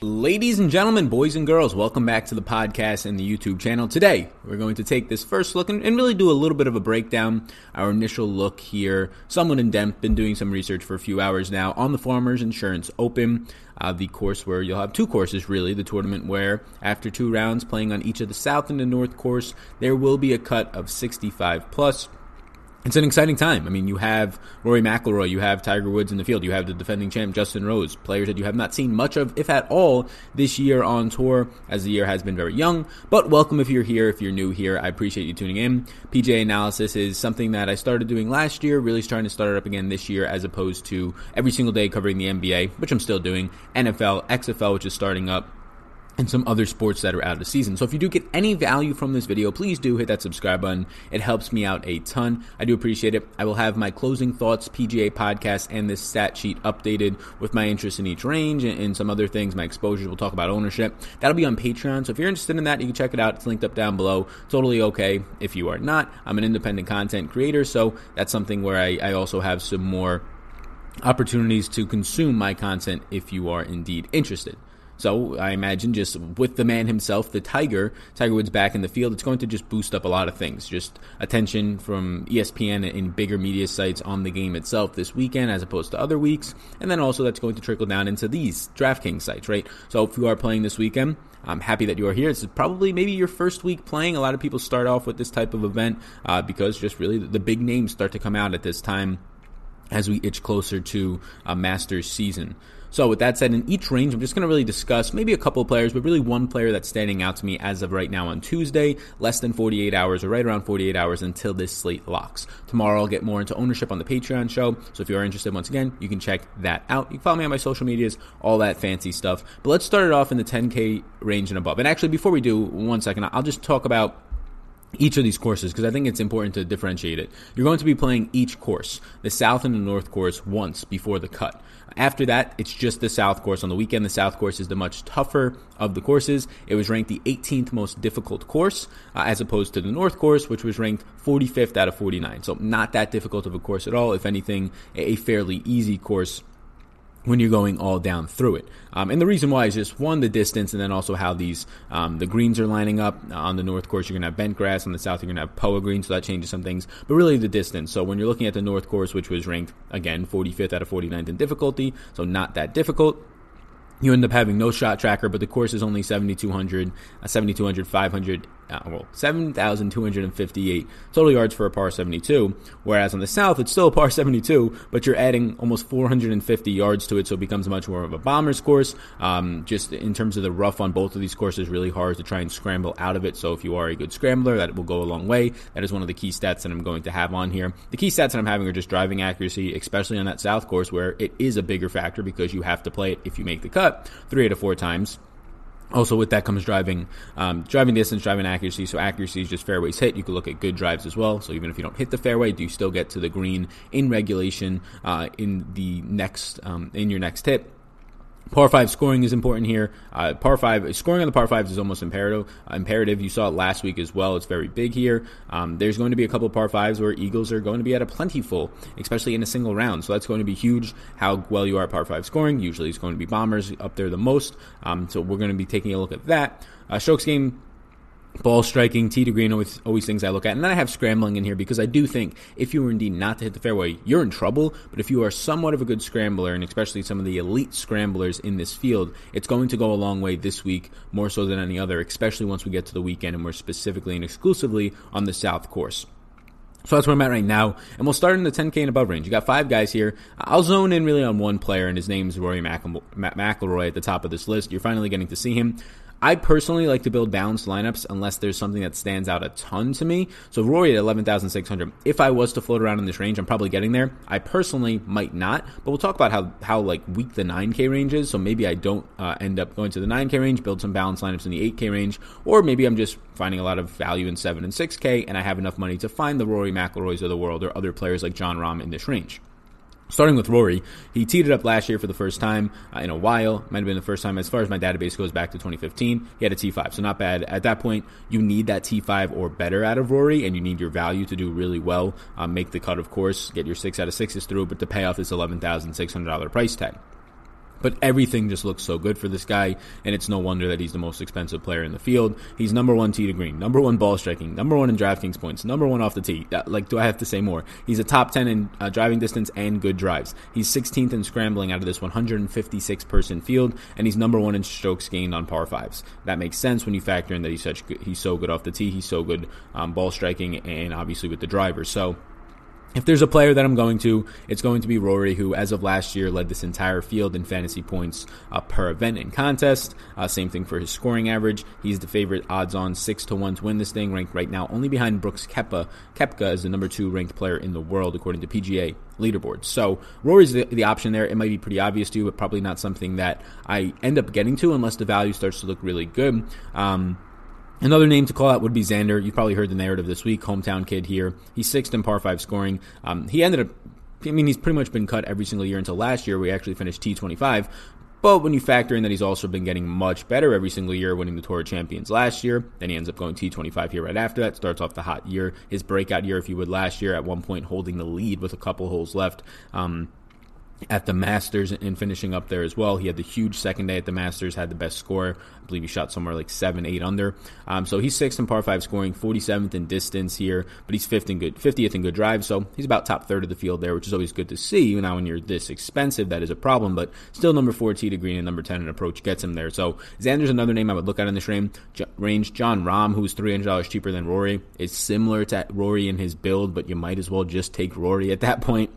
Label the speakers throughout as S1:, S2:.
S1: Ladies and gentlemen, boys and girls, welcome back to the podcast and the YouTube channel. Today, we're going to take this first look and, and, really do a little bit of a breakdown. Our initial look here, Someone in depth, been doing some research for a few hours now on the Farmers Insurance Open, uh, the course where you'll have two courses really, the tournament where after two rounds playing on each of the South and the North course, there will be a cut of 65 plus it's an exciting time. I mean, you have Rory McIlroy, you have Tiger Woods in the field, you have the defending champ Justin Rose, players that you have not seen much of, if at all, this year on tour, as the year has been very young. But welcome if you're here, if you're new here. I appreciate you tuning in. PGA analysis is something that I started doing last year, really starting to start it up again this year, as opposed to every single day covering the NBA, which I'm still doing, NFL, XFL, which is starting up and some other sports that are out of season. So if you do get any value from this video, please do hit that subscribe button. It helps me out a ton. I do appreciate it. I will have my closing thoughts, PGA podcast, and this stat sheet updated with my interest in each range and, some other things, my exposures. We'll talk about ownership. That'll be on Patreon. So if you're interested in that, you can check it out. It's linked up down below. Totally okay if you are not. I'm an independent content creator, so that's something where I, I also have some more opportunities to consume my content if you are indeed interested. So I imagine just with the man himself, the Tiger, Tiger Woods back in the field, it's going to just boost up a lot of things. Just attention from ESPN and bigger media sites on the game itself this weekend as opposed to other weeks. And then also that's going to trickle down into these DraftKings sites, right? So if you are playing this weekend, I'm happy that you are here. It's probably maybe your first week playing. A lot of people start off with this type of event uh, because just really the big names start to come out at this time as we itch closer to a Masters season. So with that said, in each range, I'm just going to really discuss maybe a couple of players, but really one player that's standing out to me as of right now on Tuesday, less than 48 hours or right around 48 hours until this slate locks. Tomorrow I'll get more into ownership on the Patreon show. So if you are interested, once again, you can check that out. You can follow me on my social medias, all that fancy stuff. But let's start it off in the 10K range and above. And actually, before we do, one second, I'll just talk about each of these courses because I think it's important to differentiate it. You're going to be playing each course, the South and the North course, once before the cut. After that, it's just the South course. On the weekend, the South course is the much tougher of the courses. It was ranked the 18th most difficult course, uh, as opposed to the North course, which was ranked 45th out of 49. So, not that difficult of a course at all. If anything, a fairly easy course when you're going all down through it. Um, and the reason why is just one, the distance, and then also how these um, the greens are lining up. On the north course, you're going to have bent grass. On the south, you're going to have Poa green, so that changes some things. But really, the distance. So when you're looking at the north course, which was ranked again 45th out of 49th in difficulty, so not that difficult you end up having no shot tracker, but the course is only 7,200, uh, 7,200, 500, uh, well, 7,258 total yards for a par 72. Whereas on the south, it's still a par 72, but you're adding almost 450 yards to it, so it becomes much more of a bomber's course. Um, just in terms of the rough on both of these courses, really hard to try and scramble out of it. So if you are a good scrambler, that will go a long way. That is one of the key stats that I'm going to have on here. The key stats that I'm having are just driving accuracy, especially on that south course where it is a bigger factor because you have to play it if you make the cut three out of four times. Also, with that comes driving, um, driving distance, driving accuracy. So accuracy is just fairways hit. You can look at good drives as well. So even if you don't hit the fairway, do you still get to the green in regulation uh, in the next um, in your next hit? Par five scoring is important here. Uh, par five scoring on the par fives is almost imperative. Uh, imperative. You saw it last week as well. It's very big here. Um, there's going to be a couple par fives where Eagles are going to be at a plentiful, especially in a single round. So that's going to be huge. How well you are at par five scoring. Usually, it's going to be bombers up there the most. Um, so we're going to be taking a look at that. Uh, strokes gained ball striking, tee to green, always, always things I look at. And then I have scrambling in here because I do think if you were indeed not to hit the fairway, you're in trouble. But if you are somewhat of a good scrambler, and especially some of the elite scramblers in this field, it's going to go a long way this week, more so than any other, especially once we get to the weekend and we're specifically and exclusively on the South course. So that's where I'm at right now. And we'll start in the 10K and above range. You got five guys here. I'll zone in really on one player, and his name is Rory McIlroy at the top of this list. You're finally getting to see him. I personally like to build balanced lineups unless there's something that stands out a ton to me. So Rory at 11,600. If I was to float around in this range, I'm probably getting there. I personally might not, but we'll talk about how, how like weak the 9K range is. So maybe I don't uh, end up going to the 9K range, build some balanced lineups in the 8K range, or maybe I'm just finding a lot of value in 7 and 6K and I have enough money to find the Rory McIlroys of the world or other players like Jon Rahm in this range. Starting with Rory, he teed it up last year for the first time uh, in a while. Might have been the first time, as far as my database goes back to 2015. He had a T5, so not bad. At that point, you need that T5 or better out of Rory, and you need your value to do really well. Um, make the cut, of course, get your six out of sixes through, but to pay off this $11,600 price tag. But everything just looks so good for this guy, and it's no wonder that he's the most expensive player in the field. He's number one tee to green, number one ball striking, number one in DraftKings points, number one off the tee. Like, do I have to say more? He's a top 10 in uh, driving distance and good drives. He's 16th in scrambling out of this 156 person field, and he's number one in strokes gained on par fives. That makes sense when you factor in that he's such good, he's so good off the tee, he's so good um, ball striking, and obviously with the driver. So if there's a player that I'm going to, it's going to be Rory, who, as of last year, led this entire field in fantasy points uh, per event and contest. Uh, same thing for his scoring average. He's the favorite odds on 6 to 1 to win this thing, ranked right now only behind Brooks Koepka. Koepka is the number two ranked player in the world, according to PGA leaderboards. So Rory's the, the option there. It might be pretty obvious to you, but probably not something that I end up getting to unless the value starts to look really good. Um, Another name to call out would be Xander. You've probably heard the narrative this week. Hometown kid here. He's sixth in par five scoring. Um, he ended up. I mean, he's pretty much been cut every single year until last year. We actually finished T25. But when you factor in that he's also been getting much better every single year, winning the Tour of Champions last year, then he ends up going T25 here right after that. Starts off the hot year, his breakout year, if you would, last year at one point holding the lead with a couple holes left. Um, at the Masters and finishing up there as well. He had the huge second day at the Masters, had the best score. I believe he shot somewhere like seven, eight under. Um, so he's sixth in par five scoring, 47th in distance here, but he's fifth in good, 50th in good drive. So he's about top third of the field there, which is always good to see. Now when you're this expensive, that is a problem, but still number four to green and number 10 in approach gets him there. So Xander's another name I would look at in this range. Jon Rahm, who's $300 cheaper than Rory, is similar to Rory in his build, but you might as well just take Rory at that point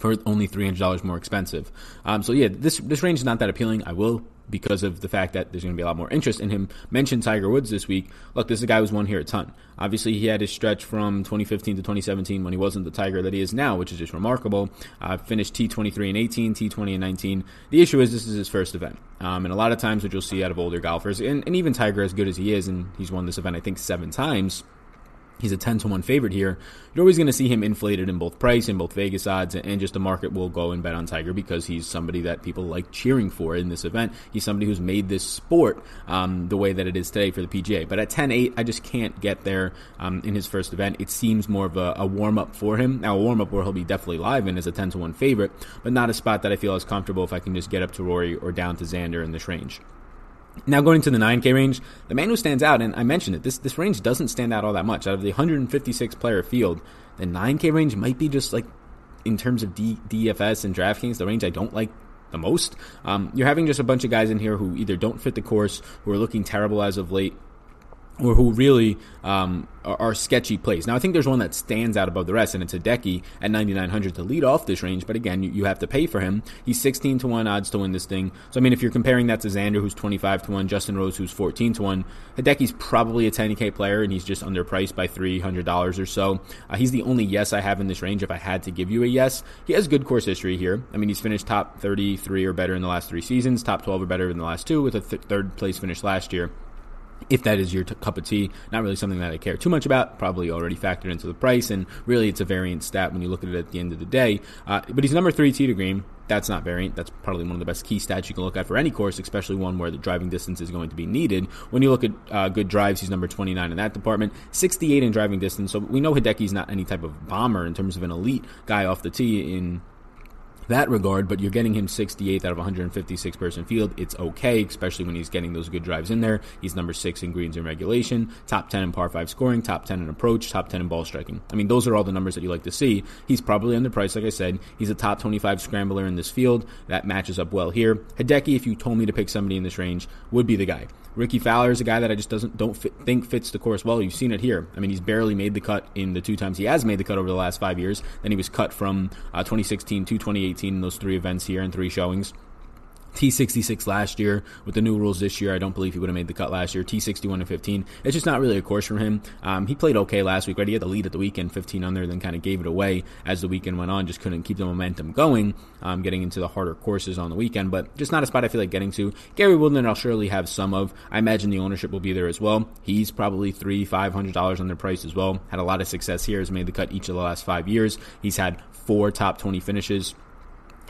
S1: for only three hundred dollars more expensive. Um, so yeah, this this range is not that appealing. I will because of the fact that there's going to be a lot more interest in him. Mentioned Tiger Woods this week. Look, this is a guy who's won here a ton. Obviously, he had his stretch from 2015 to 2017 when he wasn't the Tiger that he is now, which is just remarkable. Uh, finished T23 and 18, T20 and 19. The issue is this is his first event. Um, and a lot of times what you'll see out of older golfers, and, and even Tiger, as good as he is, and he's won this event, I think, seven times – He's a 10 to 1 favorite here. You're always going to see him inflated in both price and both Vegas odds, and just the market will go and bet on Tiger because he's somebody that people like cheering for in this event. He's somebody who's made this sport um, the way that it is today for the PGA. But at 10 8, I just can't get there um, in his first event. It seems more of a, a warm up for him. Now, a warm up where he'll be definitely live in as a 10 to 1 favorite, but not a spot that I feel as comfortable if I can just get up to Rory or down to Xander in this range. Now going to the 9K range, the man who stands out, and I mentioned it, this this range doesn't stand out all that much. Out of the 156 player field, the 9K range might be just like in terms of D, DFS and DraftKings, the range I don't like the most. Um, you're having just a bunch of guys in here who either don't fit the course, who are looking terrible as of late, or who really um, are, are, sketchy plays. Now, I think there's one that stands out above the rest, and it's Hideki at 9,900 to lead off this range. But again, you, you, have to pay for him. He's 16 to 1 odds to win this thing. So, I mean, if you're comparing that to Xander, who's 25 to 1, Justin Rose, who's 14 to 1, Hideki's probably a 10K player, and he's just underpriced by $300 or so. Uh, he's the only yes I have in this range if I had to give you a yes. He has good course history here. I mean, he's finished top 33 or better in the last three seasons, top 12 or better in the last two, with a th- third place finish last year if that is your t- cup of tea. Not really something that I care too much about. Probably already factored into the price, and really it's a variant stat when you look at it at the end of the day. Uh, but he's number three tee to green. That's not variant. That's probably one of the best key stats you can look at for any course, especially one where the driving distance is going to be needed. When you look at uh, good drives, he's number 29 in that department, 68 in driving distance. So we know Hideki's not any type of bomber in terms of an elite guy off the tee in that regard, but you're getting him 68th out of 156 person field. It's okay, especially when he's getting those good drives in there. He's number six in greens in regulation, top 10 in par five scoring, top 10 in approach, top 10 in ball striking. I mean, those are all the numbers that you like to see. He's probably underpriced, like I said. He's a top 25 scrambler in this field. That matches up well here. Hideki, if you told me to pick somebody in this range, would be the guy. Rickie Fowler is a guy that I just doesn't don't fit, think fits the course well. You've seen it here. I mean, he's barely made the cut in the two times he has made the cut over the last five years. Then he was cut from uh, 2016 to 2018 in those three events here and three showings. T66 last year with the new rules this year. I don't believe he would have made the cut last year. T61 and 15. It's just not really a course for him. Um, he played okay last week, right? He had the lead at the weekend, 15 under, then kind of gave it away as the weekend went on. Just couldn't keep the momentum going, um, getting into the harder courses on the weekend, but just not a spot I feel like getting to. Gary Woodland, I'll surely have some of. I imagine the ownership will be there as well. He's probably three, five hundred dollars under price as well. Had a lot of success here. Has made the cut each of the last five years. He's had four top 20 finishes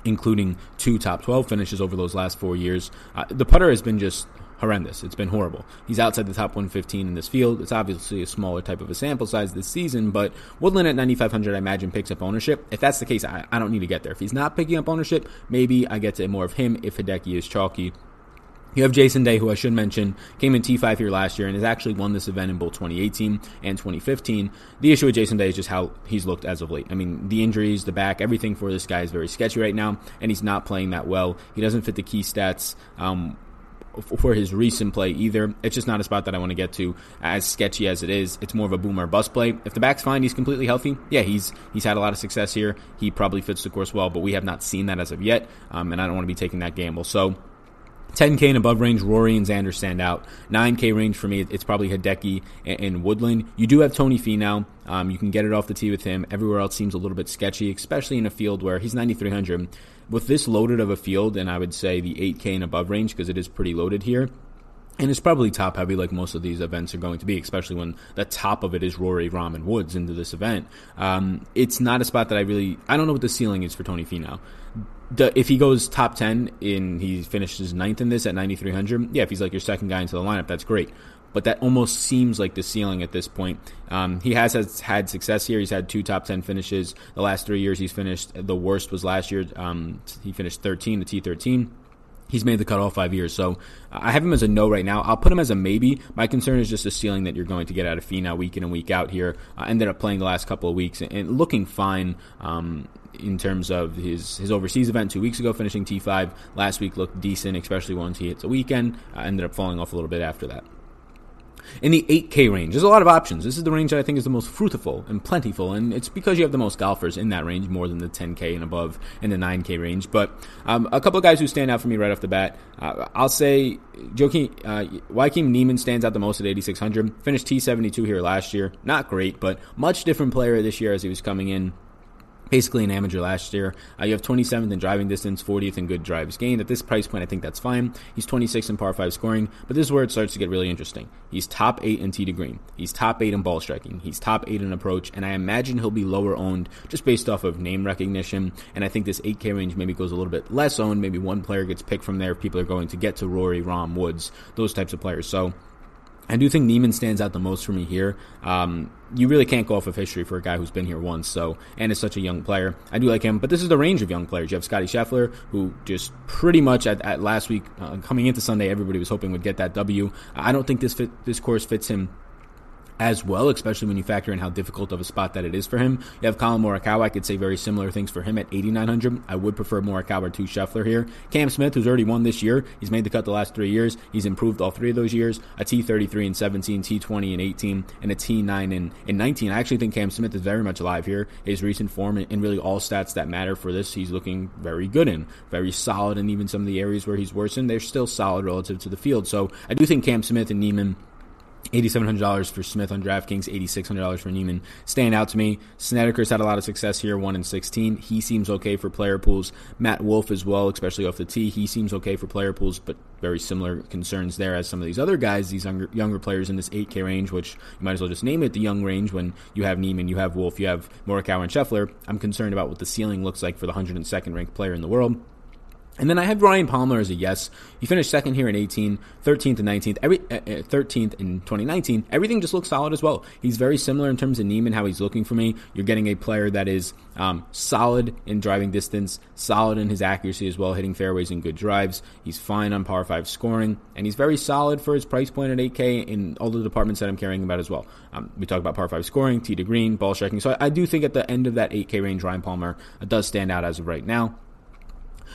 S1: including two top 12 finishes over those last four years. Uh, the putter has been just horrendous. It's been horrible. He's outside the top 115 in this field. It's obviously a smaller type of a sample size this season, but Woodland at 9,500, I imagine, picks up ownership. If that's the case, I, I don't need to get there. If he's not picking up ownership, maybe I get to more of him if Hideki is chalky. You have Jason Day, who I should mention, came in T5 here last year and has actually won this event in both 2018 and 2015. The issue with Jason Day is just how he's looked as of late. I mean, the injuries, the back, everything for this guy is very sketchy right now, and he's not playing that well. He doesn't fit the key stats. Um, for his recent play either. It's just not a spot that I want to get to. As sketchy as it is, it's more of a boomer bust play. If the back's fine, he's completely healthy. Yeah, he's he's had a lot of success here. He probably fits the course well, but we have not seen that as of yet, um, and I don't want to be taking that gamble. So. 10K and above range, Rory and Xander stand out. 9K range for me, it's probably Hideki and, Woodland. You do have Tony Finau. Um, you can get it off the tee with him. Everywhere else seems a little bit sketchy, especially in a field where he's 9,300 with this loaded of a field, and I would say the 8K and above range because it is pretty loaded here. And it's probably top heavy like most of these events are going to be, especially when the top of it is Rory, Rahm, and Woods into this event. Um, it's not a spot that I really, I don't know what the ceiling is for Tony Finau. The, if he goes top 10 in he finishes ninth in this at 9300 yeah if he's like your second guy into the lineup that's great but that almost seems like the ceiling at this point. Um, he has, has, had success here. He's had two top 10 finishes. The last three years he's finished, the worst was last year. Um, he finished 13, the T13. He's made the cut all five years. So I have him as a no right now. I'll put him as a maybe. My concern is just the ceiling that you're going to get out of Finau week in and week out here. I ended up playing the last couple of weeks and, and looking fine. Um, in terms of his his overseas event two weeks ago, finishing T5. Last week looked decent, especially once he hits a weekend. I ended up falling off a little bit after that in the 8K range. There's a lot of options. This is the range that I think is the most fruitful and plentiful, and it's because you have the most golfers in that range, more than the 10K and above in the 9K range. But um, a couple of guys who stand out for me right off the bat, uh, I'll say Joaquin, uh, Joaquin Niemann stands out the most at 8,600. Finished T72 here last year. Not great, but much different player this year as he was coming in basically an amateur last year. Uh, you have 27th in driving distance, 40th in good drives gained. At this price point, I think that's fine. He's 26th in par 5 scoring, but this is where it starts to get really interesting. He's top 8 in tee to green. He's top 8 in ball striking. He's top 8 in approach, and I imagine he'll be lower owned just based off of name recognition. And I think this 8K range maybe goes a little bit less owned. Maybe one player gets picked from there if people are going to get to Rory, Rahm, Woods, those types of players. So I do think Niemann stands out the most for me here. Um, you really can't go off of history for a guy who's been here once, so and is such a young player. I do like him, but this is the range of young players. You have Scottie Scheffler, who just pretty much at, at last week uh, coming into Sunday, everybody was hoping would get that W. I don't think this fit, this course fits him as well, especially when you factor in how difficult of a spot that it is for him. You have Collin Morikawa. I could say very similar things for him at 8,900. I would prefer Morikawa to Scheffler here. Cam Smith, who's already won this year, he's made the cut the last three years. He's improved all three of those years. A T33 and 17, T20 and 18, and a T9 and, and 19. I actually think Cam Smith is very much alive here. His recent form and really all stats that matter for this, he's looking very good in, very solid, and even some of the areas where he's worsened, they're still solid relative to the field. So I do think Cam Smith and Niemann $8,700 for Smith on DraftKings, $8,600 for Niemann. Stand out to me. Snedeker's had a lot of success here, 1 in 16. He seems okay for player pools. Matt Wolff as well, especially off the tee. He seems okay for player pools, but very similar concerns there as some of these other guys, these younger, younger players in this 8K range, which you might as well just name it the young range when you have Niemann, you have Wolff, you have Morikawa and Scheffler. I'm concerned about what the ceiling looks like for the 102nd ranked player in the world. And then I have Ryan Palmer as a yes. He finished second here in 18, 13th and 19th, every, uh, 13th uh, in 2019. Everything just looks solid as well. He's very similar in terms of Niemann, how he's looking for me. You're getting a player that is um, solid in driving distance, solid in his accuracy as well, hitting fairways and good drives. He's fine on par 5 scoring, and he's very solid for his price point at 8K in all the departments that I'm caring about as well. Um, we talk about par 5 scoring, tee to green, ball striking. So I, I do think at the end of that 8K range, Ryan Palmer uh, does stand out as of right now.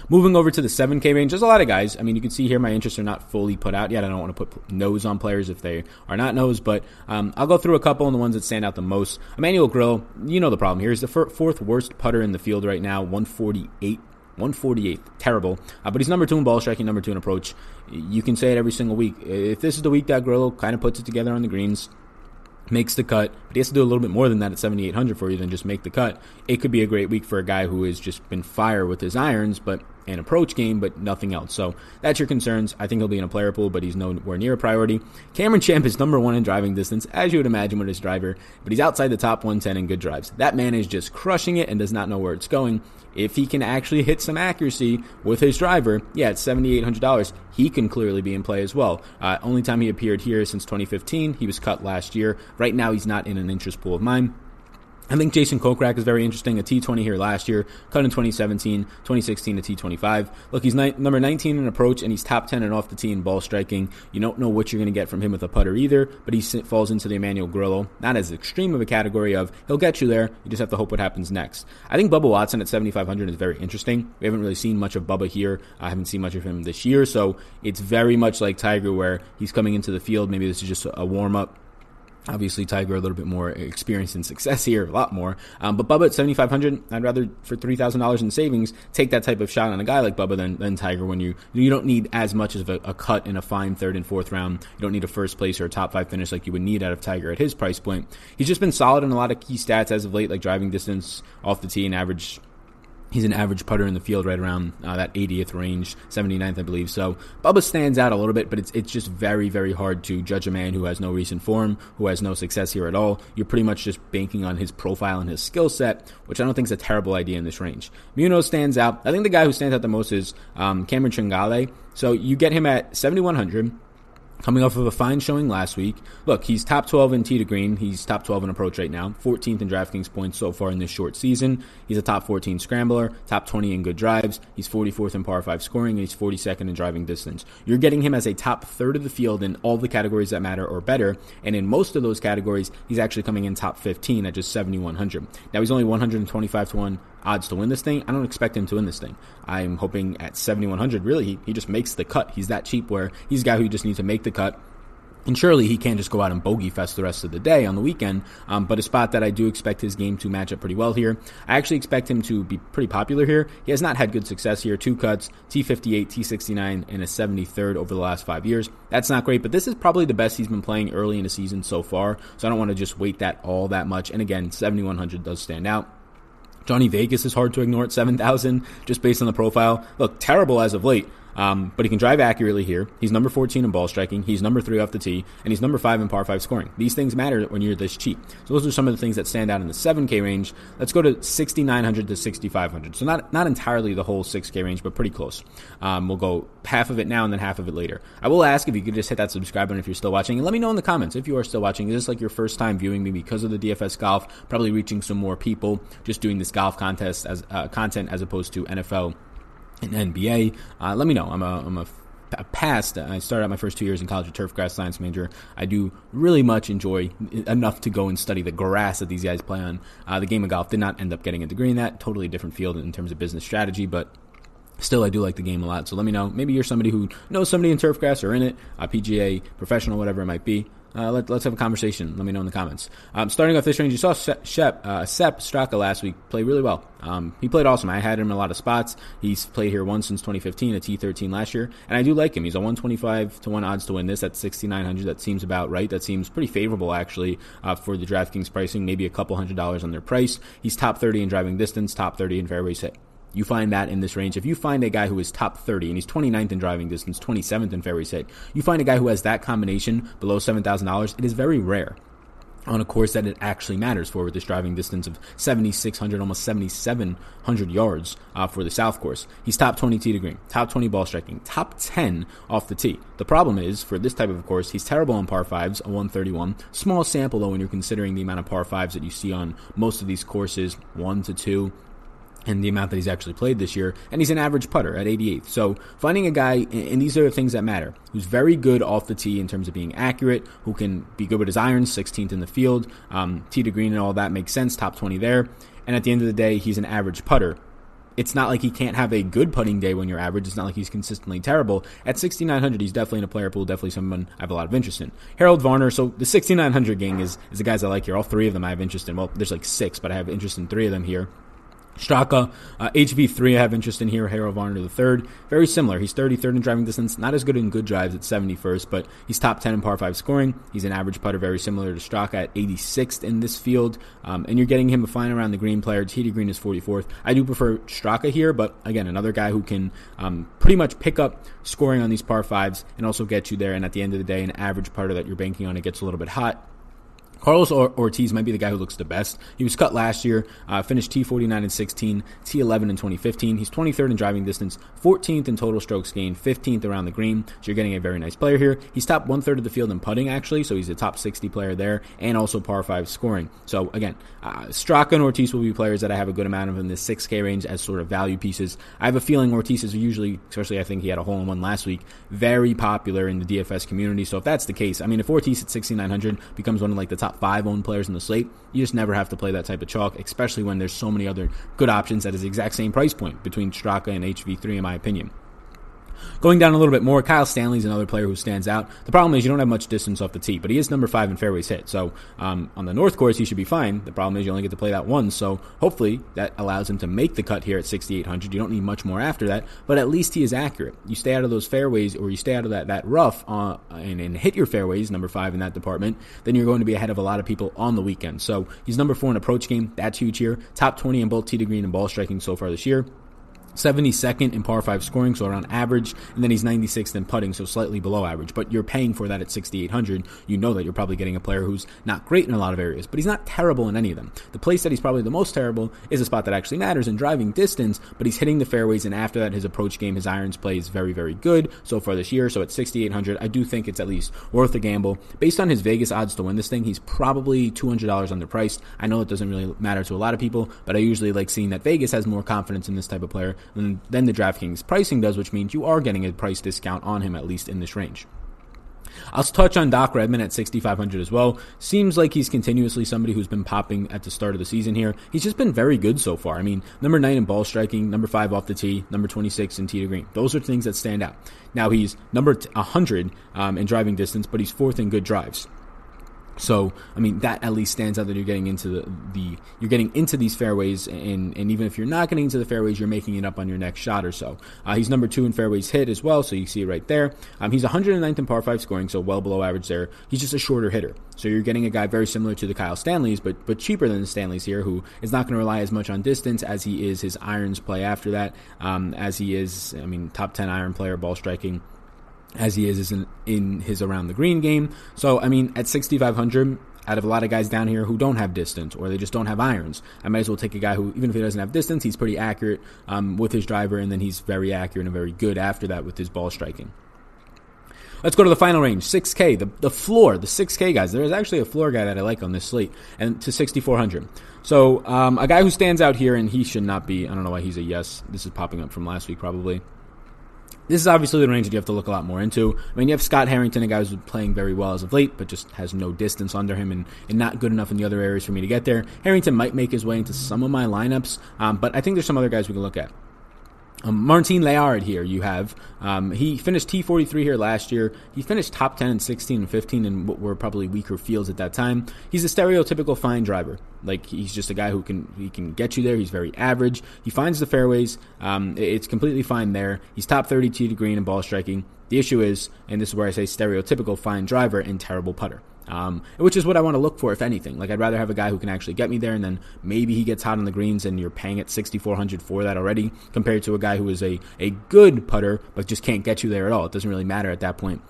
S1: Moving over to the 7K range, there's a lot of guys. I mean, you can see here my interests are not fully put out yet. I don't want to put nose on players if they are not nose, but um, I'll go through a couple and the ones that stand out the most. Emmanuel Grillo, you know the problem here. He's the fourth worst putter in the field right now, 148 148, terrible. Uh, but he's number two in ball striking, number two in approach. You can say it every single week. If this is the week that Grillo kind of puts it together on the greens, makes the cut, but he has to do a little bit more than that at 7,800 for you than just make the cut. It could be a great week for a guy who has just been fire with his irons, but and approach game, but nothing else. So that's your concerns. I think he'll be in a player pool, but he's nowhere near a priority. Cameron Champ is number one in driving distance, as you would imagine with his driver, but he's outside the top 110 in good drives. That man is just crushing it and does not know where it's going. If he can actually hit some accuracy with his driver, yeah, at $7,800. He can clearly be in play as well. Uh, only time he appeared here since 2015. He was cut last year. Right now, he's not in an interest pool of mine. I think Jason Kokrak is very interesting. A T20 here last year, cut in 2017, 2016 to T25. Look, he's ni- number 19 in approach, and he's top 10 and off the tee in ball striking. You don't know what you're going to get from him with a putter either, but he falls into the Emmanuel Grillo. Not as extreme of a category of he'll get you there. You just have to hope what happens next. I think Bubba Watson at 7,500 is very interesting. We haven't really seen much of Bubba here. I haven't seen much of him this year, so it's very much like Tiger, where he's coming into the field. Maybe this is just a warm up Obviously, Tiger a little bit more experience and success here, a lot more. Um, but Bubba at seventy five hundred, I'd rather for three thousand dollars in savings take that type of shot on a guy like Bubba than, than Tiger. When you you don't need as much of a, a, cut in a fine third and fourth round, you don't need a first place or a top five finish like you would need out of Tiger at his price point. He's just been solid in a lot of key stats as of late, like driving distance off the tee and average He's an average putter in the field right around uh, that 80th range, 79th, I believe. So Bubba stands out a little bit, but it's it's just very, very hard to judge a man who has no recent form, who has no success here at all. You're pretty much just banking on his profile and his skill set, which I don't think is a terrible idea in this range. Munoz stands out. I think the guy who stands out the most is um, Cameron Tringale. So you get him at 7,100 coming off of a fine showing last week. Look, he's top 12 in tee to green. He's top 12 in approach right now. 14th in DraftKings points so far in this short season. He's a top 14 scrambler, top 20 in good drives. He's 44th in par 5 scoring, and he's 42nd in driving distance. You're getting him as a top third of the field in all the categories that matter or better. And in most of those categories, he's actually coming in top 15 at just 7,100. Now, he's only 125 to 1 odds to win this thing. I don't expect him to win this thing. I'm hoping at 7,100, really, he, he just makes the cut. He's that cheap where he's a guy who just needs to make the cut. And surely he can't just go out and bogey fest the rest of the day on the weekend. Um, but a spot that I do expect his game to match up pretty well here. I actually expect him to be pretty popular here. He has not had good success here. Two cuts, T58, T69, and a 73rd over the last five years. That's not great, but this is probably the best he's been playing early in the season so far. So I don't want to just weight that all that much. And again, 7,100 does stand out. Johnny Vegas is hard to ignore at 7,000 just based on the profile. Look, terrible as of late, um, but he can drive accurately here. He's number 14 in ball striking. He's number three off the tee, and he's number five in par five scoring. These things matter when you're this cheap. So those are some of the things that stand out in the 7K range. Let's go to 6,900 to 6,500. So not not entirely the whole 6K range, but pretty close. Um, we'll go half of it now and then half of it later. I will ask if you could just hit that subscribe button if you're still watching, and let me know in the comments if you are still watching. Is this like your first time viewing me because of the DFS golf? Probably reaching some more people just doing this golf contest as uh, content as opposed to NFL in NBA. Uh, let me know. I'm a, I'm a past. I started out my first two years in college a turf grass science major. I do really much enjoy enough to go and study the grass that these guys play on. Uh, the game of golf did not end up getting a degree in that. Totally different field in terms of business strategy, but still I do like the game a lot. So let me know. Maybe you're somebody who knows somebody in turf grass or in it, a PGA professional, whatever it might be. Uh, let, us have a conversation. Let me know in the comments. Um, starting off this range, you saw Shep, uh, Sepp Straka last week play really well. Um, he played awesome. I had him in a lot of spots. He's played here once since 2015, a T13 last year, and I do like him. He's a 125 to 1 odds to win this at 6,900. That seems about right. That seems pretty favorable, actually, uh, for the DraftKings pricing, maybe a couple hundred dollars on their price. He's top 30 in driving distance, top 30 in fairway set you find that in this range. If you find a guy who is top 30 and he's 29th in driving distance, 27th in fairway set, you find a guy who has that combination below $7,000, it is very rare on a course that it actually matters for with this driving distance of 7,600, almost 7,700 yards uh, for the South course. He's top 20 tee to green, top 20 ball striking, top 10 off the tee. The problem is, for this type of course, he's terrible on par 5s, a 131. Small sample, though, when you're considering the amount of par 5s that you see on most of these courses, 1 to 2 and the amount that he's actually played this year, and he's an average putter at 88th. So finding a guy, and these are the things that matter, who's very good off the tee in terms of being accurate, who can be good with his irons, 16th in the field, um, tee to green and all that makes sense, top 20 there. And at the end of the day, he's an average putter. It's not like he can't have a good putting day when you're average. It's not like he's consistently terrible. At 6,900, he's definitely in a player pool, definitely someone I have a lot of interest in. Harold Varner, so the 6,900 gang is, is the guys I like here. All three of them I have interest in. Well, there's like six, but I have interest in three of them here. Straka, uh, HV3, I have interest in here. Harold Varner the third, very similar. He's 33rd in driving distance, not as good in good drives at 71st, but he's top 10 in par 5 scoring. He's an average putter, very similar to Straka at 86th in this field. Um, and you're getting him a fine around the green player. To green is 44th. I do prefer Straka here, but again, another guy who can um, pretty much pick up scoring on these par 5s and also get you there. And at the end of the day, an average putter that you're banking on, it gets a little bit hot Carlos Ortiz might be the guy who looks the best. He was cut last year, uh, finished T49 and 16, T11 in 2015. He's 23rd in driving distance, 14th in total strokes gained, 15th around the green. So you're getting a very nice player here. He's top one third of the field in putting, actually, so he's a top 60 player there, and also par 5 scoring. So again, uh, Straka and Ortiz will be players that I have a good amount of in the 6K range as sort of value pieces. I have a feeling Ortiz is usually, especially I think he had a hole in one last week, very popular in the DFS community. So if that's the case, I mean, if Ortiz at 6,900 becomes one of like the top five owned players in the slate, you just never have to play that type of chalk, especially when there's so many other good options at his exact same price point between Straka and HV3, in my opinion. Going down a little bit more, Kyle Stanley's another player who stands out. The problem is you don't have much distance off the tee, but he is number five in fairways hit. So um, on the north course, he should be fine. The problem is you only get to play that once. So hopefully that allows him to make the cut here at 6,800. You don't need much more after that, but at least he is accurate. You stay out of those fairways or you stay out of that, that rough uh, and, and hit your fairways, number five in that department, then you're going to be ahead of a lot of people on the weekend. So he's number four in approach game. That's huge here. Top 20 in both tee to green and ball striking so far this year. 72nd in par 5 scoring, so around average, and then he's 96th in putting, so slightly below average. But you're paying for that at 6,800. You know that you're probably getting a player who's not great in a lot of areas, but he's not terrible in any of them. The place that he's probably the most terrible is a spot that actually matters in driving distance, but he's hitting the fairways, and after that, his approach game, his irons play is very, very good so far this year. So at 6,800, I do think it's at least worth a gamble. Based on his Vegas odds to win this thing, he's probably $200 underpriced. I know it doesn't really matter to a lot of people, but I usually like seeing that Vegas has more confidence in this type of player than, than the DraftKings pricing does, which means you are getting a price discount on him at least in this range. I'll touch on Doc Redman at 6,500 as well. Seems like he's continuously somebody who's been popping at the start of the season here. He's just been very good so far. I mean, number nine in ball striking, number five off the tee, number 26 in tee to green. Those are things that stand out. Now he's number 100 um, in driving distance, but he's fourth in good drives. So, I mean, that at least stands out that you're getting into the, the you're getting into these fairways, and, and even if you're not getting into the fairways, you're making it up on your next shot or so. Uh, he's number two in fairways hit as well, so you see it right there. Um, he's 109th in par five scoring, so well below average there. He's just a shorter hitter, so you're getting a guy very similar to the Kyle Stanleys, but but cheaper than the Stanleys here, who is not going to rely as much on distance as he is his irons play after that, um, as he is. I mean, top 10 iron player, ball striking as he is in, in his around the green game. So, I mean, at 6,500, out of a lot of guys down here who don't have distance or they just don't have irons, I might as well take a guy who, even if he doesn't have distance, he's pretty accurate um, with his driver, and then he's very accurate and very good after that with his ball striking. Let's go to the final range, 6K, the, the floor, the 6K guys. There is actually a floor guy that I like on this slate, and to 6,400. So, um, a guy who stands out here, and he should not be, I don't know why he's a yes. This is popping up from last week, probably. This is obviously the range that you have to look a lot more into. I mean, you have Scott Harrington, a guy who's playing very well as of late, but just has no distance under him and, and not good enough in the other areas for me to get there. Harrington might make his way into some of my lineups, um, but I think there's some other guys we can look at. Um, Martin Laird here you have. Um, he finished T43 here last year. He finished top 10 in 16 and 15 in what were probably weaker fields at that time. He's a stereotypical fine driver. Like he's just a guy who can he can get you there. He's very average. He finds the fairways. Um, it's completely fine there. He's top 32 to green and ball striking. The issue is, and this is where I say stereotypical fine driver and terrible putter. Um, which is what I want to look for, if anything. Like, I'd rather have a guy who can actually get me there, and then maybe he gets hot on the greens, and you're paying at 6,400 for that already, compared to a guy who is a, a good putter, but just can't get you there at all. It doesn't really matter at that point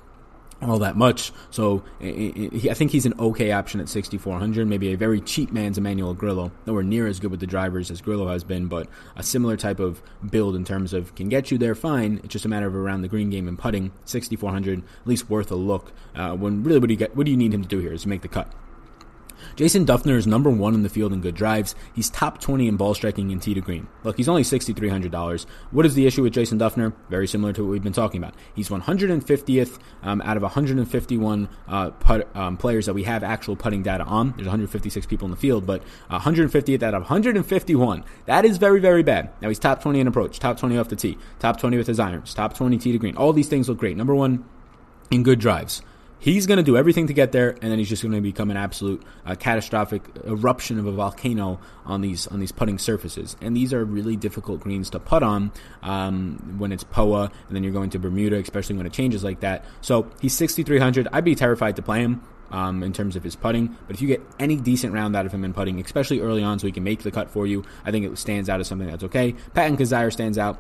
S1: all that much. So I think he's an okay option at 6,400. Maybe a very cheap man's Emmanuel Grillo. Nowhere near as good with the drivers as Grillo has been, but a similar type of build in terms of can get you there fine. It's just a matter of around the green game and putting. 6,400, at least worth a look. Uh, when really, what do you get? What do you need him to do here? Is make the cut. Jason Dufner is number one in the field in good drives. He's top 20 in ball striking in tee to green. Look, he's only $6,300. What is the issue with Jason Dufner? Very similar to what we've been talking about. He's 150th um, out of 151 uh, put, um, players that we have actual putting data on. There's 156 people in the field, but 150th out of 151. That is very, very bad. Now he's top 20 in approach, top 20 off the tee, top 20 with his irons, top 20 tee to green. All these things look great. Number one in good drives. He's going to do everything to get there, and then he's just going to become an absolute uh, catastrophic eruption of a volcano on these on these putting surfaces. And these are really difficult greens to putt on um, when it's POA, and then you're going to Bermuda, especially when it changes like that. So he's 6,300. I'd be terrified to play him. Um, in terms of his putting. But if you get any decent round out of him in putting, especially early on, so he can make the cut for you, I think it stands out as something that's okay. Patton Kizzire stands out.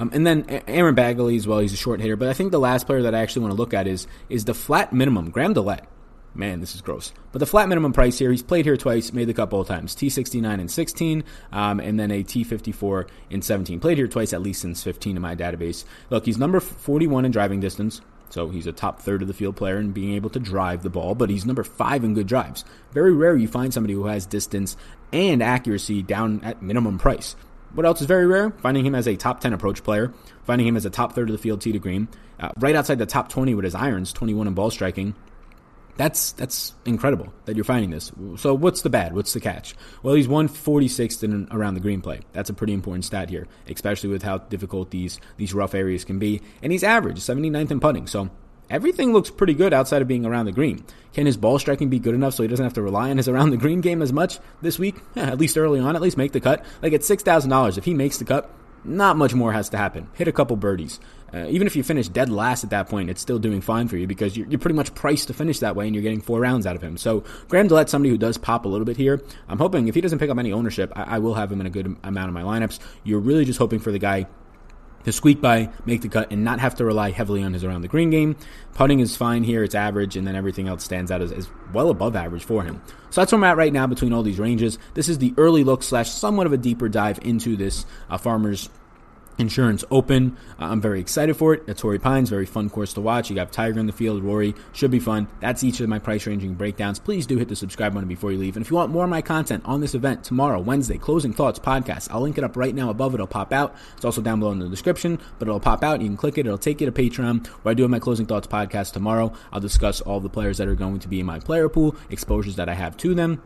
S1: Um, and then Aaron Baddeley as well. He's a short hitter. But I think the last player that I actually want to look at is is the flat minimum. Graham DeLaet. Man, this is gross. But the flat minimum price here, he's played here twice, made the cut both times. T69 and 16, um, and then a T54 in 17. Played here twice at least since 15 in my database. Look, he's number 41 in driving distance. So he's a top third of the field player in being able to drive the ball, but he's number five in good drives. Very rare you find somebody who has distance and accuracy down at minimum price. What else is very rare? Finding him as a top 10 approach player, finding him as a top third of the field tee to green, uh, right outside the top 20 with his irons, 21 in ball striking. That's that's incredible that you're finding this. So what's the bad? What's the catch? Well, he's 146th in around the green play. That's a pretty important stat here, especially with how difficult these these rough areas can be. And he's average, 79th in putting. So everything looks pretty good outside of being around the green. Can his ball striking be good enough so he doesn't have to rely on his around the green game as much this week? At least early on, at least make the cut. Like at $6,000, if he makes the cut, not much more has to happen. Hit a couple birdies. Uh, even if you finish dead last at that point, it's still doing fine for you because you're, you're, pretty much priced to finish that way and you're getting four rounds out of him. So Graham DeLaet, somebody who does pop a little bit here. I'm hoping if he doesn't pick up any ownership, I, I will have him in a good amount of my lineups. You're really just hoping for the guy to squeak by, make the cut, and not have to rely heavily on his around the green game. Putting is fine here, it's average, and then everything else stands out as, as, well above average for him. So that's where I'm at right now between all these ranges. This is the early look slash somewhat of a deeper dive into this uh, Farmers Insurance Open. Uh, I'm very excited for it. At Torrey Pines, very fun course to watch. You got Tiger in the field, Rory, should be fun. That's each of my price ranging breakdowns. Please do hit the subscribe button before you leave. And if you want more of my content on this event tomorrow, Wednesday, Closing Thoughts podcast, I'll link it up right now above. It'll pop out. It's also down below in the description, but it'll pop out. You can click it. It'll take you to Patreon where I do my Closing Thoughts podcast tomorrow. I'll discuss all the players that are going to be in my player pool, exposures that I have to them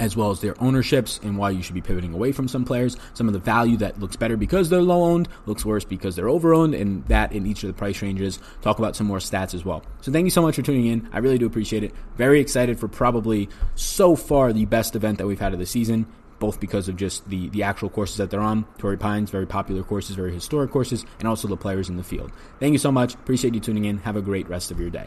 S1: as well as their ownerships and why you should be pivoting away from some players. Some of the value that looks better because they're low owned, looks worse because they're over owned, and that in each of the price ranges. Talk about some more stats as well. So thank you so much for tuning in. I really do appreciate it. Very excited for probably so far the best event that we've had of the season. Both because of just the, the actual courses that they're on. Torrey Pines, very popular courses, very historic courses, and also the players in the field. Thank you so much. Appreciate you tuning in. Have a great rest of your day.